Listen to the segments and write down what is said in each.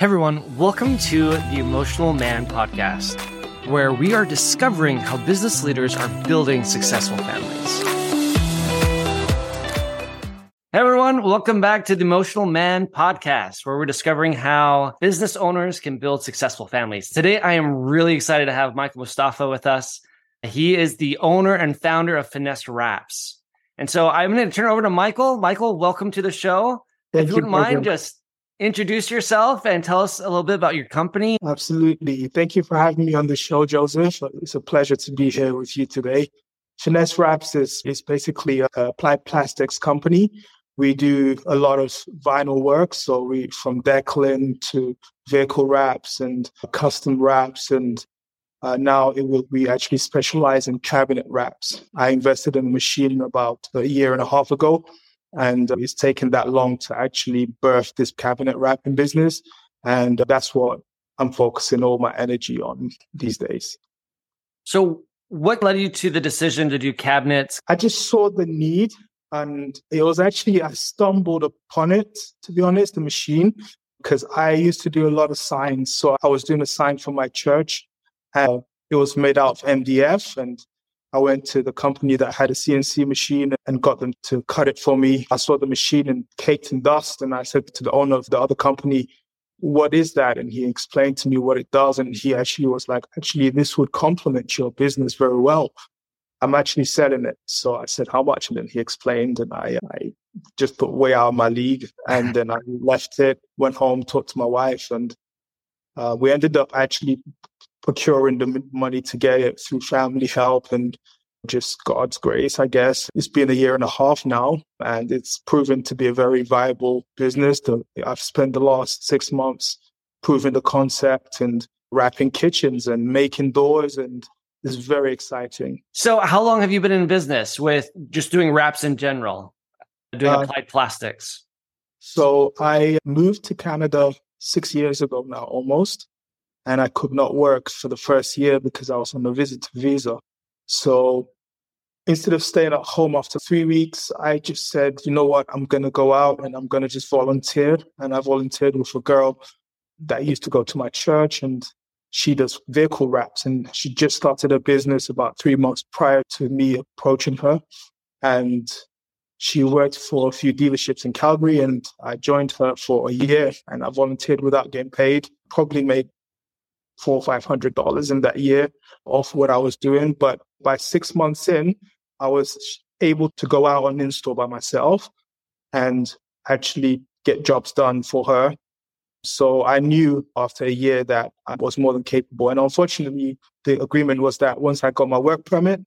Hey everyone, welcome to the Emotional Man podcast, where we are discovering how business leaders are building successful families. Hey everyone, welcome back to the Emotional Man podcast, where we're discovering how business owners can build successful families. Today, I am really excited to have Michael Mustapha with us. He is the owner and founder of Finesse Wraps. And so I'm going to turn it over to Michael. Michael, welcome to the show. Thank if you you, wouldn't mind, just introduce yourself and tell us a little bit about your company. Absolutely. Thank you for having me on the show, Joseph. It's a pleasure to be here with you today. Finesse Wraps is, is basically a applied plastics company. We do a lot of vinyl work. So we from decals to vehicle wraps and custom wraps. And uh, now it will, we actually specialize in cabinet wraps. I invested in a machine about a year and a half ago. And mm-hmm. it's taken that long to actually birth this cabinet wrapping business. And that's what I'm focusing all my energy on these days. So, what led you to the decision to do cabinets? I just saw the need and it was actually, I stumbled upon it, to be honest, the machine, because I used to do a lot of signs. So I was doing a sign for my church. And it was made out of MDF and I went to the company that had a CNC machine and got them to cut it for me. I saw the machine and caked in dust and I said to the owner of the other company, what is that? And he explained to me what it does. And he actually was like, actually, this would complement your business very well. I'm actually selling it. So I said, how much? And then he explained and I, I just put way out of my league. And then I left it, went home, talked to my wife and uh, we ended up actually procuring the money to get it through family help and just God's grace, I guess. It's been a year and a half now, and it's proven to be a very viable business. I've spent the last six months proving the concept and wrapping kitchens and making doors, and it's very exciting. So, how long have you been in business with just doing wraps in general, doing uh, applied plastics? So, I moved to Canada six years ago now, almost and I could not work for the first year because I was on a visitor visa. So instead of staying at home after three weeks, I just said, you know what, I'm going to go out and I'm going to just volunteer. And I volunteered with a girl that used to go to my church and she does vehicle wraps and she just started a business about three months prior to me approaching her. And she worked for a few dealerships in Calgary and I joined her for a year and I volunteered without getting paid. Probably made four or five hundred dollars in that year off what I was doing. But by six months in, I was able to go out on install by myself and actually get jobs done for her. So I knew after a year that I was more than capable. And unfortunately, the agreement was that once I got my work permit,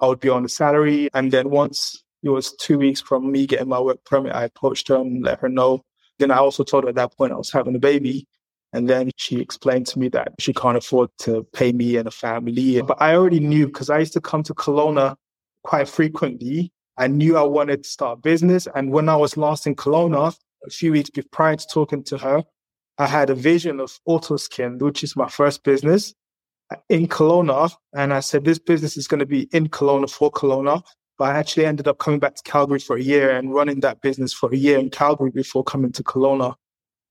I would be on the salary. And then once it was two weeks from me getting my work permit, I approached her and let her know. Then I also told her at that point I was having a baby. And then she explained to me that she can't afford to pay me and a family. But I already knew because I used to come to Kelowna quite frequently. I knew I wanted to start business. And when I was last in Kelowna, a few weeks prior to talking to her, I had a vision of Autoskin, which is my first business uh, in Kelowna. And I said, this business is going to be in Kelowna for Kelowna. But I actually ended up coming back to Calgary for a year and running that business for a year in Calgary before coming to Kelowna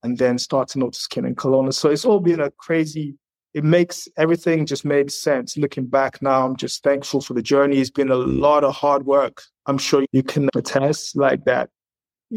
and then start to notice Autoskin and Kelowna. So it's all been a crazy, it makes everything just made sense. Looking back now, I'm just thankful for the journey. It's been a lot of hard work. I'm sure you can attest like that.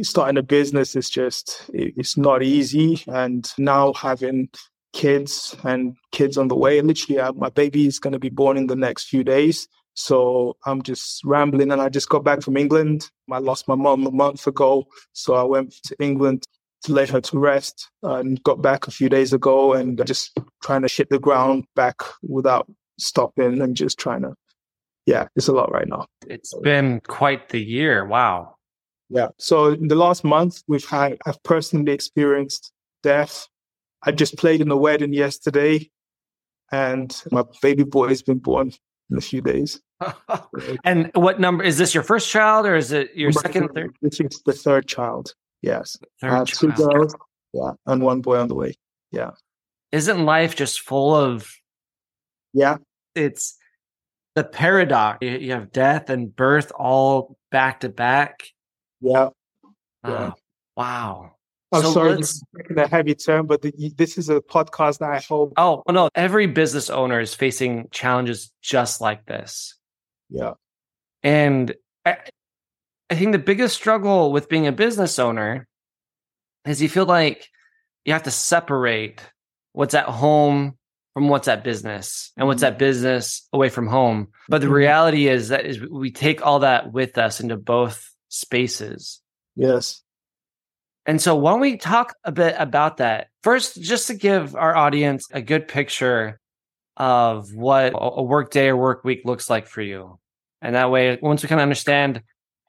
Starting a business is just, it's not easy. And now having kids and kids on the way, literally, uh, my baby is going to be born in the next few days. So I'm just rambling and I just got back from England. I lost my mom a month ago. So I went to England to lay her to rest and got back a few days ago and just trying to hit the ground back without stopping and just trying to yeah it's a lot right now. It's been quite the year. Wow. Yeah. So in the last month we've had i've personally experienced death. I just played in a wedding yesterday and my baby boy has been born in a few days. And what number is this your first child or is it your second third? this is the third child Yes. I have two child. girls. Yeah. And one boy on the way. Yeah. Isn't life just full of Yeah. it's the paradox? You, have death and birth all back to back. Yeah. Uh, wow. I'm so sorry, taking a heavy turn, but the, this is a podcast that I hope. Oh no! Every business owner is facing challenges just like this. Yeah, and I, I think the biggest struggle with being a business owner is you feel like you have to separate what's at home from what's at business and what's mm-hmm. at business away from home. But the mm-hmm. reality is that is we take all that with us into both spaces. Yes. And so why don't we talk a bit about that? First, just to give our audience a good picture of what a work day or work week looks like for you. And that way, once we kind of understand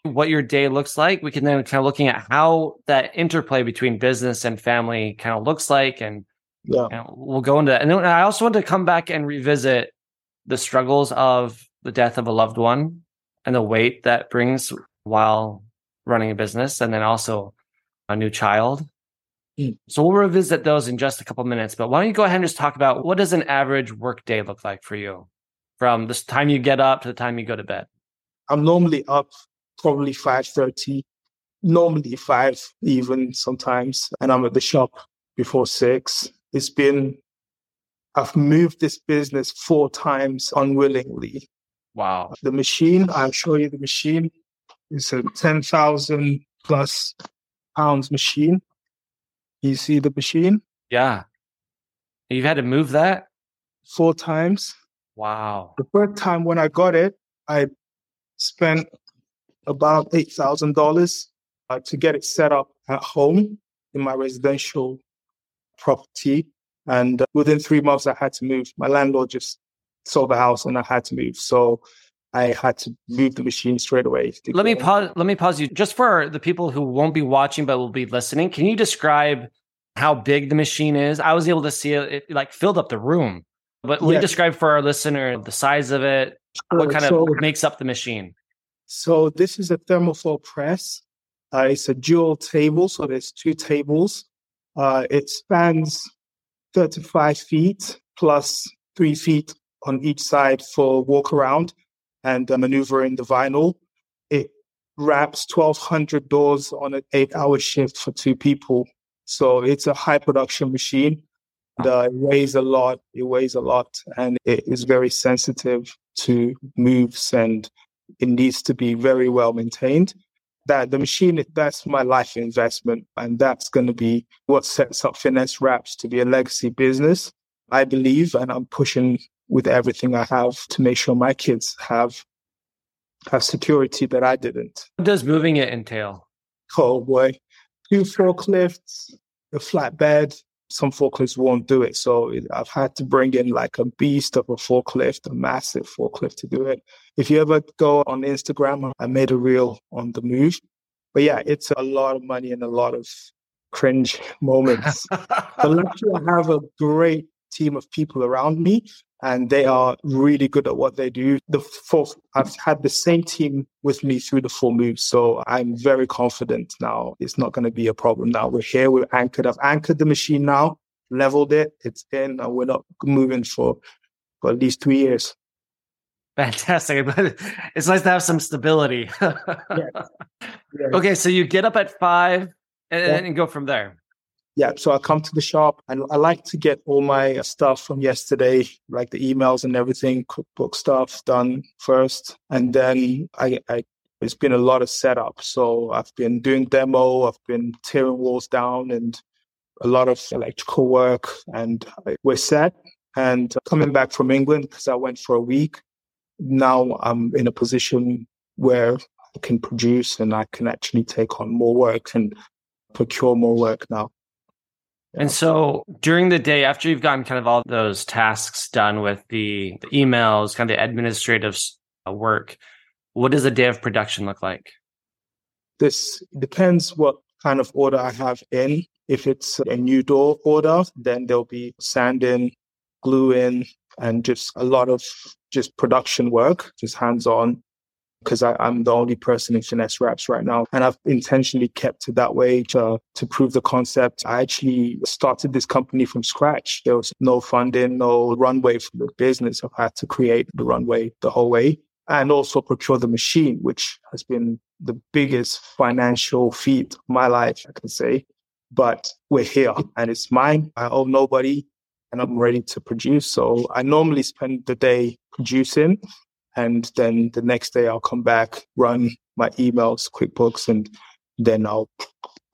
what your day looks like, we can then kind of looking at how that interplay between business and family kind of looks like and yeah. You know, we'll go into that. And then I also want to come back and revisit the struggles of the death of a loved one and the weight that brings while running a business and then also a new child. Mm. So we'll revisit those in just a couple minutes. But why don't you go ahead and just talk about what does an average work day look like for you from the time you get up to the time you go to bed? I'm normally up probably 5.30, normally 5 even sometimes. And I'm at the shop before 6 it's been, I've moved this business four times unwillingly. Wow. The machine, I'll show you the machine. It's a 10,000 plus pounds machine. You see the machine? Yeah. You've had to move that? Four times. Wow. The first time when I got it, I spent about $8,000 uh, to get it set up at home in my residential property. And uh, within three months, I had to move. My landlord just sold the house and I had to move. So I had to move the machine straight away. Let me pause. Let me pause you just for the people who won't be watching but will be listening. Can you describe how big the machine is? I was able to see it, it like filled up the room. But will yes. you describe for our listener the size of it? What kind so, of makes up the machine? So this is a thermoform press. Uh, it's a dual table, so there's two tables. Uh, it spans 35 feet plus three feet on each side for walk around and uh, maneuvering the vinyl. It wraps 1,200 doors on an eight hour shift for two people. So it's a high production machine. Uh, it weighs a lot. It weighs a lot and it is very sensitive to moves and it needs to be very well maintained that the machine, that's my life investment. And that's going to be what sets up Finesse Wraps to be a legacy business. I believe, and I'm pushing with everything I have to make sure my kids have have security that I didn't. What does moving it entail? Oh boy. Two forklifts, a flatbed, some forklifts won't do it. So I've had to bring in like a beast of a forklift, a massive forklift to do it. If you ever go on Instagram, I made a reel on the move. But yeah, it's a lot of money and a lot of cringe moments. but luckily, I have a great team of people around me and they are really good at what they do. The fourth, I've had the same team with me through the full move. So I'm very confident now. It's not going to be a problem now. We're here, we're anchored. I've anchored the machine now, leveled it, it's in, and we're not moving for, for at least three years. Fantastic. But it's nice to have some stability. yes. Yes. Okay, so you get up at five and, yeah. and go from there yeah, so I come to the shop and I like to get all my stuff from yesterday, like the emails and everything, QuickBooks stuff done first. And then I, I it's been a lot of setup. So I've been doing demo, I've been tearing walls down and a lot of electrical work and we're set. And coming back from England, because I went for a week, now I'm in a position where I can produce and I can actually take on more work and procure more work now. And so during the day, after you've gotten kind of all those tasks done with the, the emails, kind of the administrative uh, work, what does a day of production look like? This depends what kind of order I have in. If it's a new door order, then there'll be sanding, gluing, and just a lot of just production work, just hands on because I'm the only person in finesse wraps right now. And I've intentionally kept it that way to, to prove the concept. I actually started this company from scratch. There was no funding, no runway for the business. I've had to create the runway the whole way and also procure the machine, which has been the biggest financial feat of my life, I can say. but we're here and it's mine. I owe nobody and I'm ready to produce. So I normally spend the day producing and then the next day I'll come back, run my emails, QuickBooks, and then I'll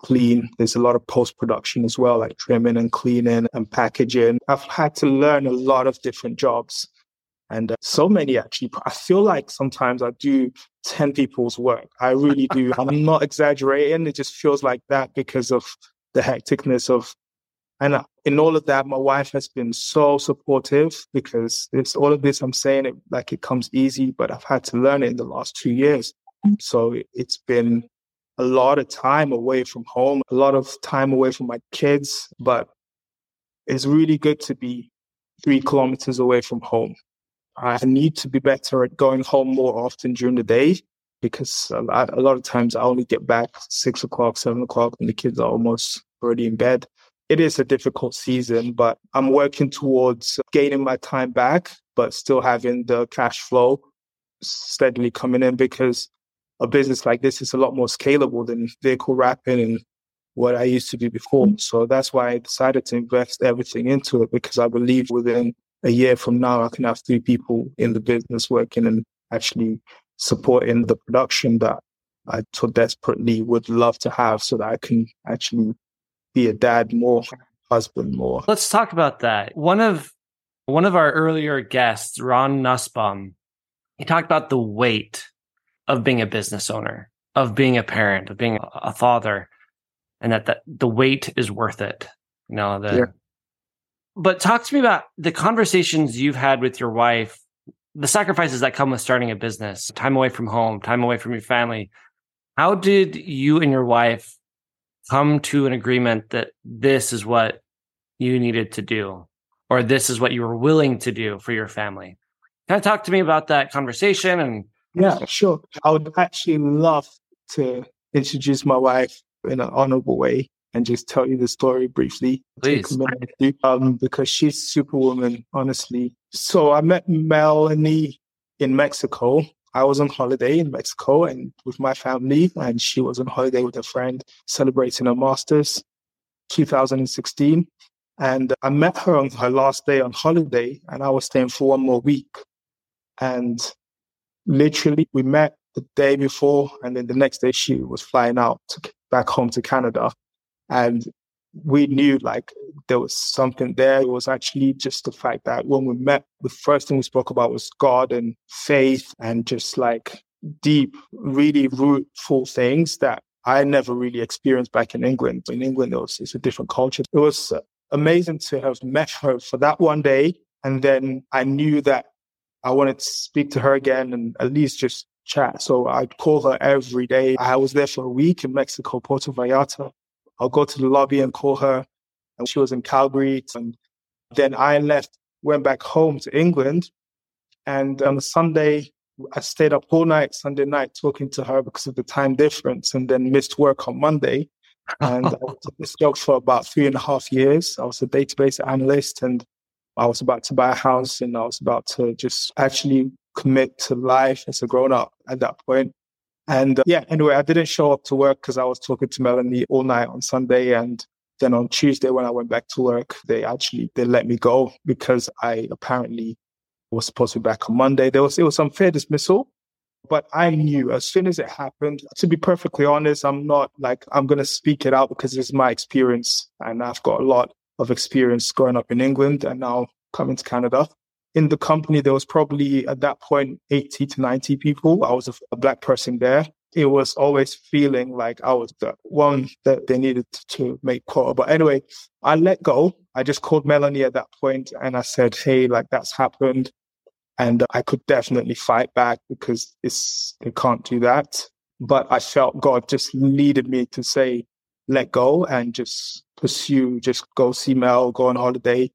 clean. There's a lot of post production as well, like trimming and cleaning and packaging. I've had to learn a lot of different jobs and uh, so many actually. I feel like sometimes I do 10 people's work. I really do. I'm not exaggerating. It just feels like that because of the hecticness of and in all of that, my wife has been so supportive because it's all of this. I'm saying it like it comes easy, but I've had to learn it in the last two years. Mm-hmm. So it's been a lot of time away from home, a lot of time away from my kids, but it's really good to be three kilometers away from home. I need to be better at going home more often during the day because a lot, a lot of times I only get back six o'clock, seven o'clock, and the kids are almost already in bed. It is a difficult season, but I'm working towards gaining my time back, but still having the cash flow steadily coming in because a business like this is a lot more scalable than vehicle wrapping and what I used to do before. Mm. So that's why I decided to invest everything into it because I believe within a year from now, I can have three people in the business working and actually supporting the production that I so desperately would love to have so that I can actually be a dad more, husband more. Let's talk about that. One of one of our earlier guests, Ron Nussbaum, he talked about the weight of being a business owner, of being a parent, of being a father, and that, that the weight is worth it. You know, the, yeah. but talk to me about the conversations you've had with your wife, the sacrifices that come with starting a business, time away from home, time away from your family. How did you and your wife come to an agreement that this is what you needed to do, or this is what you were willing to do for your family? Kind of talk to me about that conversation and yeah, sure. I would actually love to introduce my wife in an honorable way and just tell you the story briefly. Please. Um, because she's superwoman, honestly. So I met Melanie in Mexico. I was on holiday in Mexico and with my family, and she was on holiday with a friend celebrating her master's 2016. And I met her on her last day on holiday, and I was staying for one more week. And literally we met the day before and then the next day she was flying out back home to Canada. And we knew like there was something there. It was actually just the fact that when we met, the first thing we spoke about was God and faith and just like deep, really rootful things that I never really experienced back in England. In England, it was, it's a different culture. It was amazing to have met her for that one day. And then I knew that I wanted to speak to her again and at least just chat. So I'd call her every day. I was there for a week in Mexico, Puerto Vallarta. I'll go to the lobby and call her. And she was in Calgary. And then I left, went back home to England. And on Sunday, I stayed up all night, Sunday night, talking to her because of the time difference and then missed work on Monday. And I was at this job for about three and a half years. I was a database analyst and I was about to buy a house and I was about to just actually commit to life as a grown up at that point. And uh, yeah, anyway, I didn't show up to work because I was talking to Melanie all night on Sunday. And then on Tuesday, when I went back to work, they actually, they let me go because I apparently was supposed to be back on Monday. There was, it was unfair dismissal. But I knew as soon as it happened, to be perfectly honest, I'm not like, I'm going to speak it out because it's my experience and I've got a lot of experience growing up in England and now coming to Canada. In the company, there was probably at that point 80 to 90 people. I was a, a black person there. It was always feeling like I was the one that they needed to make quota. But anyway, I let go. I just called Melanie at that point and I said, Hey, like that's happened. And I could definitely fight back because it's, they can't do that. But I felt God just needed me to say, let go and just pursue, just go see Mel, go on holiday.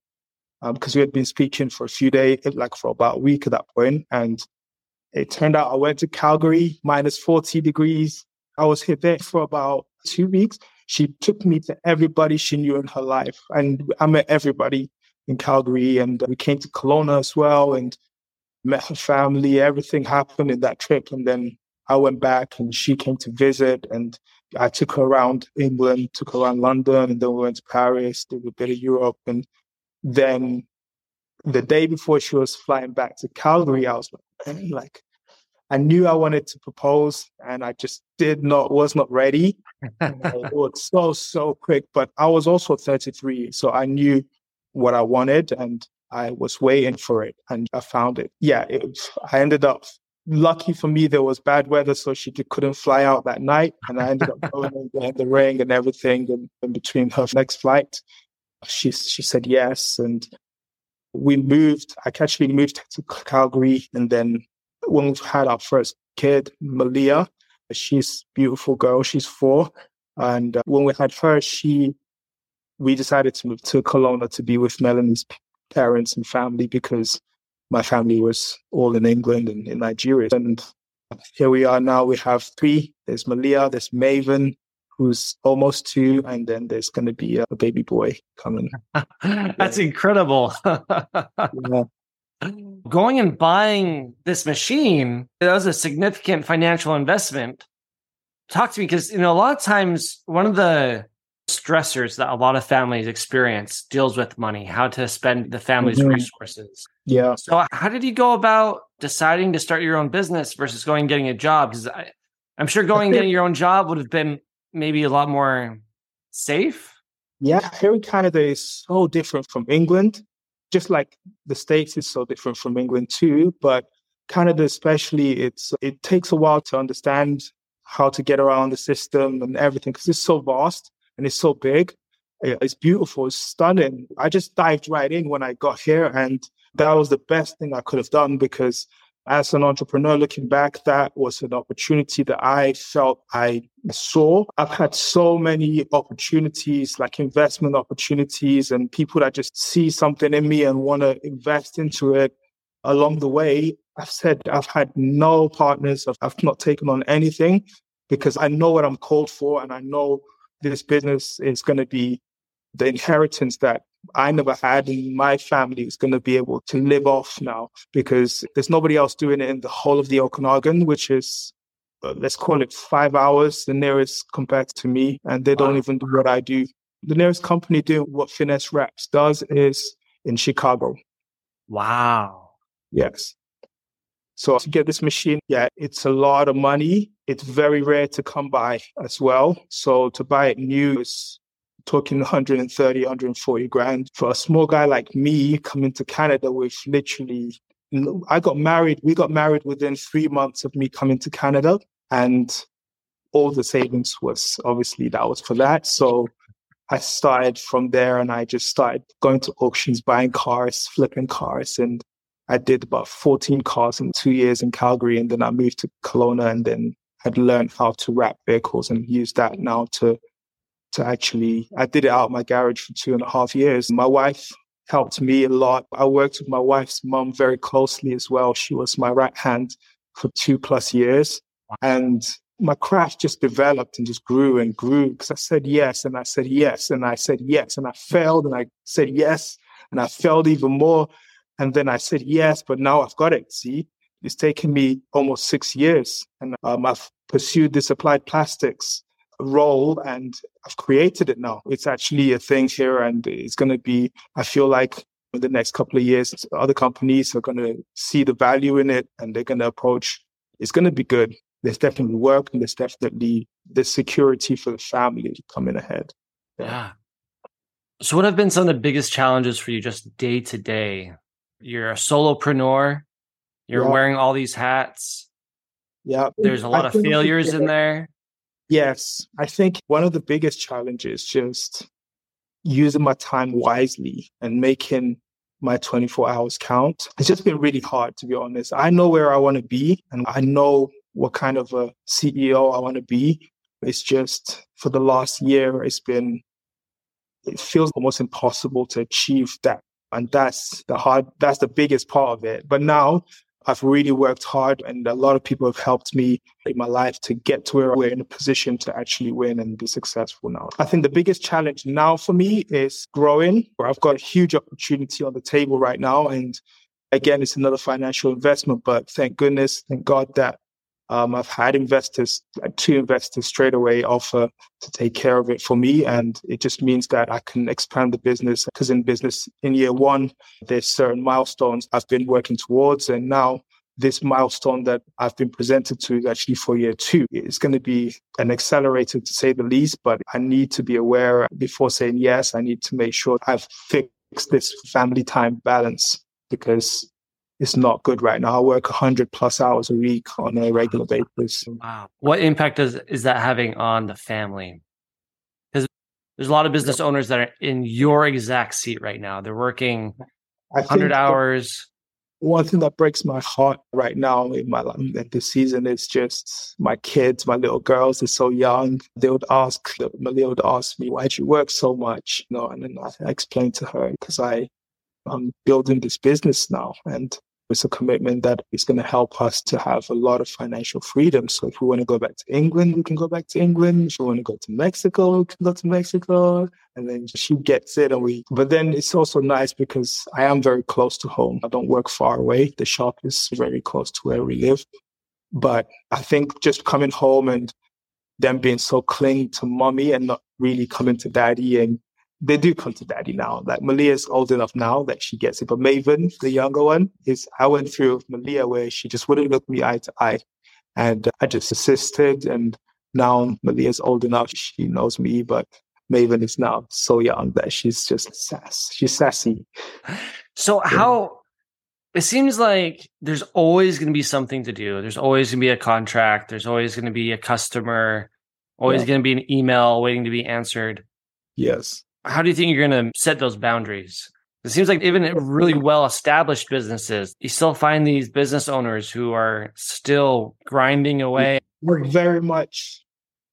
Because um, we had been speaking for a few days, like for about a week at that point, and it turned out I went to Calgary, minus 40 degrees. I was here there for about two weeks. She took me to everybody she knew in her life. And I met everybody in Calgary. And we came to Kelowna as well and met her family. Everything happened in that trip. And then I went back and she came to visit. And I took her around England, took her around London, and then we went to Paris, did a bit of Europe. And then the day before she was flying back to Calgary, I was like, like I knew I wanted to propose and I just did not, was not ready. it was so, so quick, but I was also 33. So I knew what I wanted and I was waiting for it and I found it. Yeah, it, I ended up lucky for me, there was bad weather, so she couldn't fly out that night. And I ended up going in the rain and everything. And in between her next flight, she, she said yes. And we moved, I actually moved to Calgary. And then when we had our first kid, Malia, she's beautiful girl, she's four. And uh, when we had her, she, we decided to move to Kelowna to be with Melanie's parents and family because my family was all in England and in Nigeria. And here we are now. We have three. There's Malia, there's Maven, who's almost two, and then there's going to be a baby boy coming. That's yeah. incredible. yeah. Going and buying this machine, that was a significant financial investment. Talk to me because you know a lot of times one of the stressors that a lot of families experience deals with money, how to spend the family's mm-hmm. resources. Yeah. So, how did you go about deciding to start your own business versus going and getting a job? Because I'm sure going and getting your own job would have been maybe a lot more safe. Yeah, here in Canada is so different from England, just like the States is so different from England too. But Canada, especially, it's it takes a while to understand how to get around the system and everything because it's so vast and it's so big. It's beautiful. It's stunning. I just dived right in when I got here, and that was the best thing I could have done because as an entrepreneur looking back, that was an opportunity that I felt I saw. I've had so many opportunities, like investment opportunities, and people that just see something in me and want to invest into it along the way. I've said I've had no partners, I've, I've not taken on anything because I know what I'm called for and I know this business is going to be the inheritance that I never had and my family is going to be able to live off now because there's nobody else doing it in the whole of the Okanagan, which is, uh, let's call it five hours, the nearest compared to me. And they don't even do what I do. The nearest company doing what Finesse Wraps does is in Chicago. Wow. Yes. So to get this machine, yeah, it's a lot of money. It's very rare to come by as well. So to buy it new is talking 130, 140 grand. For a small guy like me coming to Canada with literally, I got married, we got married within three months of me coming to Canada. And all the savings was obviously that was for that. So I started from there and I just started going to auctions, buying cars, flipping cars. And I did about 14 cars in two years in Calgary. And then I moved to Kelowna and then I'd learned how to wrap vehicles and use that now to, to actually, I did it out of my garage for two and a half years. My wife helped me a lot. I worked with my wife's mom very closely as well. She was my right hand for two plus years. And my craft just developed and just grew and grew because I said yes and I said yes and I said yes and I failed and I said yes and I failed even more. And then I said, yes, but now I've got it. See, it's taken me almost six years and um, I've pursued this applied plastics role and I've created it now. It's actually a thing here and it's going to be, I feel like in the next couple of years, other companies are going to see the value in it and they're going to approach, it's going to be good. There's definitely work and there's definitely the security for the family coming ahead. Yeah. So, what have been some of the biggest challenges for you just day to day you're a solopreneur. You're yeah. wearing all these hats. Yeah. There's a lot I of failures in there. Yes. I think one of the biggest challenges just using my time wisely and making my 24 hours count. It's just been really hard, to be honest. I know where I want to be and I know what kind of a CEO I want to be. It's just for the last year, it's been, it feels almost impossible to achieve that and that's the hard, that's the biggest part of it. But now I've really worked hard and a lot of people have helped me in my life to get to where we're in a position to actually win and be successful now. I think the biggest challenge now for me is growing, where I've got a huge opportunity on the table right now. And again, it's another financial investment, but thank goodness, thank God that Um, I've had investors, like two investors straight away offer to take care of it for me. And it just means that I can expand the business because in business in year one, there's certain milestones I've been working towards. And now this milestone that I've been presented to is actually for year two. It's going to be an accelerator to say the least, but I need to be aware before saying yes. I need to make sure I've fixed this family time balance because it's not good right now. I work 100 plus hours a week on a regular basis. Wow. What impact does, is that having on the family? Because there's a lot of business owners that are in your exact seat right now. They're working 100 hours. one thing that breaks my heart right now in my in this season is just my kids, my little girls are so young. They would ask, Malia would ask me, why do you work so much? You know, and then I explained to her because I I'm building this business now. And it's a commitment that is going to help us to have a lot of financial freedom. So if we want to go back to England, we can go back to England. If we want to go to Mexico, we can go to Mexico. And then she gets it and we, but then it's also nice because I am very close to home. I don't work far away. The shop is very close to where we live. But I think just coming home and them being so clingy to mommy and not really coming to daddy and they do come to daddy now. Like Malia's old enough now that she gets it. But Maven, the younger one, is I went through with Malia where she just wouldn't look me eye to eye. And I just assisted. And now Malia's old enough, she knows me, but Maven is now so young that she's just sass. She's sassy. So how it seems like there's always going to be something to do. There's always going to be a contract. There's always going to be a customer, always yeah. going to be an email waiting to be answered. Yes how do you think you're going to set those boundaries? It seems like even really well established businesses, you still find these business owners who are still grinding away. Work Very much.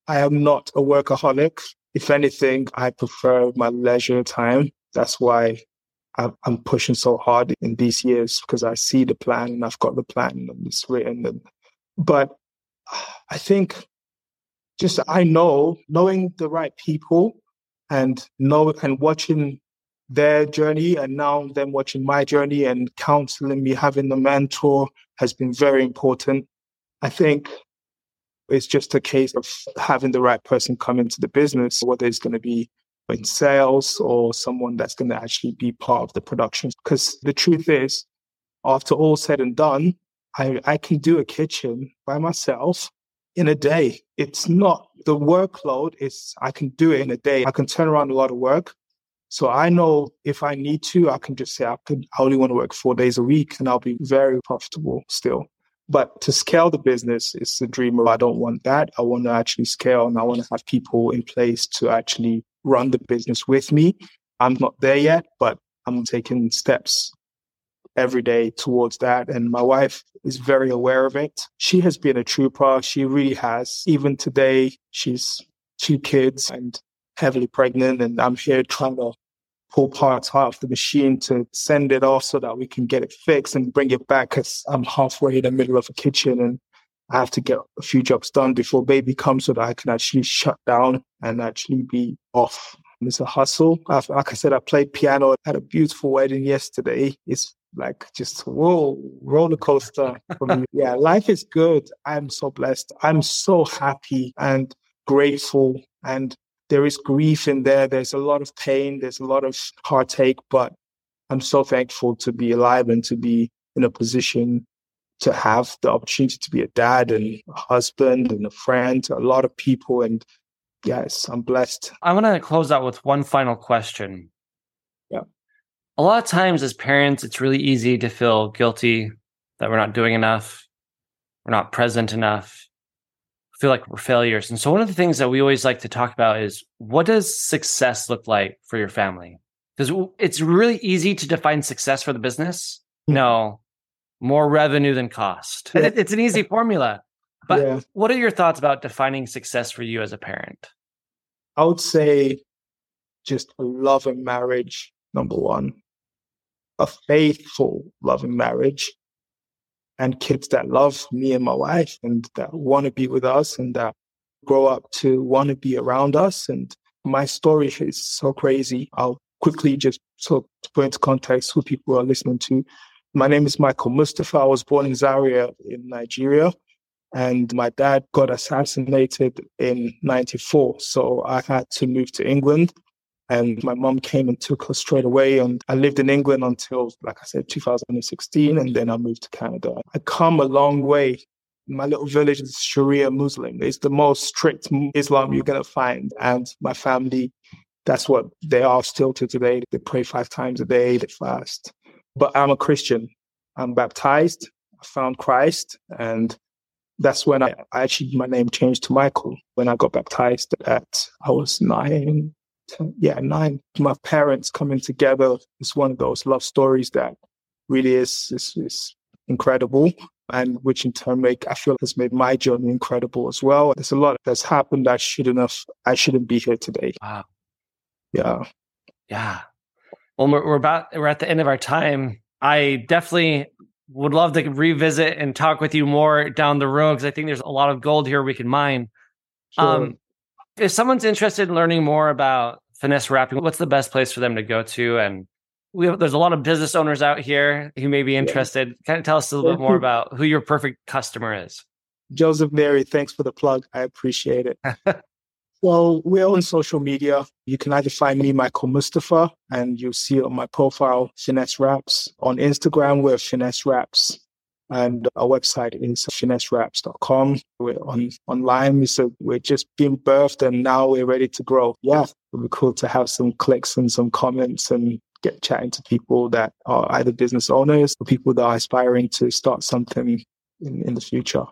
I am not a workaholic. If anything, I prefer my leisure time. That's why I'm pushing so hard in these years because I see the plan and I've got the plan and it's written. And, but I think just I know knowing the right people and know and watching their journey and now them watching my journey and counseling me, having the mentor has been very important. I think it's just a case of having the right person come into the business, whether it's going to be in sales or someone that's going to actually be part of the production. Because the truth is, after all said and done, I, I can do a kitchen by myself in a day. It's not the workload is I can do it in a day. I can turn around a lot of work. So I know if I need to, I can just say I could I only want to work four days a week and I'll be very profitable still. But to scale the business is the dream of I don't want that. I want to actually scale and I want to have people in place to actually run the business with me. I'm not there yet, but I'm taking steps every day towards that. And my wife is very aware of it. She has been a trooper. She really has. Even today, she's two kids and heavily pregnant. And I'm here trying to pull parts out of the machine to send it off so that we can get it fixed and bring it back because I'm halfway in the middle of a kitchen and I have to get a few jobs done before baby comes so that I can actually shut down and actually be off. It's a hustle. I've, like I said, I played piano at a beautiful wedding yesterday. It's like just whoa roller coaster for me. yeah, life is good. I'm so blessed. I'm so happy and grateful. And there is grief in there. There's a lot of pain. There's a lot of heartache, but I'm so thankful to be alive and to be in a position to have the opportunity to be a dad and a husband and a friend to a lot of people. And yes, I'm blessed. I want to close out with one final question a lot of times as parents, it's really easy to feel guilty that we're not doing enough, we're not present enough, feel like we're failures. And so one of the things that we always like to talk about is what does success look like for your family? Because it's really easy to define success for the business. Hmm. No, more revenue than cost. It's an easy formula. But yeah. what are your thoughts about defining success for you as a parent? I would say just love and marriage number one, a faithful, loving marriage, and kids that love me and my wife and that want to be with us and that grow up to want to be around us. And my story is so crazy. I'll quickly just so to put into context who people are listening to. My name is Michael Mustapha. I was born in Zaria in Nigeria. And my dad got assassinated in 94. So I had to move to England. And my mom came and took us straight away. And I lived in England until, like I said, 2016. And then I moved to Canada. I come a long way. My little village is Sharia Muslim. It's the most strict Islam you're going to find. And my family, that's what they are still to today. They pray five times a day, they fast. But I'm a Christian. I'm baptized. I found Christ. And that's when I, I actually, my name changed to Michael when I got baptized at, I was nine, yeah, nine. My parents coming together is one of those love stories that really is, is, is incredible and which in turn make I feel has made my journey incredible as well. There's a lot that's happened that shouldn't have I shouldn't be here today. Wow. Yeah. Yeah. Well, we're, we're about we're at the end of our time. I definitely would love to revisit and talk with you more down the road because I think there's a lot of gold here we can mine. Sure. Um, if someone's interested in learning more about finesse wrapping, what's the best place for them to go to? And we have, there's a lot of business owners out here who may be interested. Yeah. Kind of tell us a little bit more about who your perfect customer is. Joseph Mary, thanks for the plug. I appreciate it. well, we're on social media. You can either find me, Michael Mustapha, and you'll see on my profile, Finesse Wraps. On Instagram, we're Finesse Wraps. And our website is finessewraps.com. We're on online, so we're just being birthed and now we're ready to grow. Yeah, it would be cool to have some clicks and some comments and get chatting to people that are either business owners or people that are aspiring to start something in, in the future.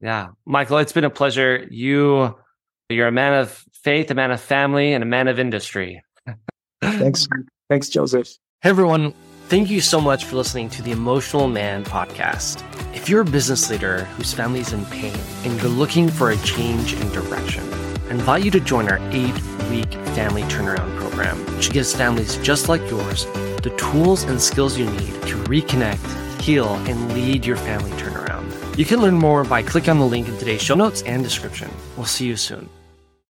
Yeah. Michael, it's been a pleasure. You you're a man of faith, a man of family, and a man of industry. Thanks. Thanks, Joseph. Hey everyone. Thank you so much for listening to the Emotional Man podcast. If you're a business leader whose family is in pain and you're looking for a change in direction, I invite you to join our eight week family turnaround program, which gives families just like yours the tools and skills you need to reconnect, heal, and lead your family turnaround. You can learn more by clicking on the link in today's show notes and description. We'll see you soon.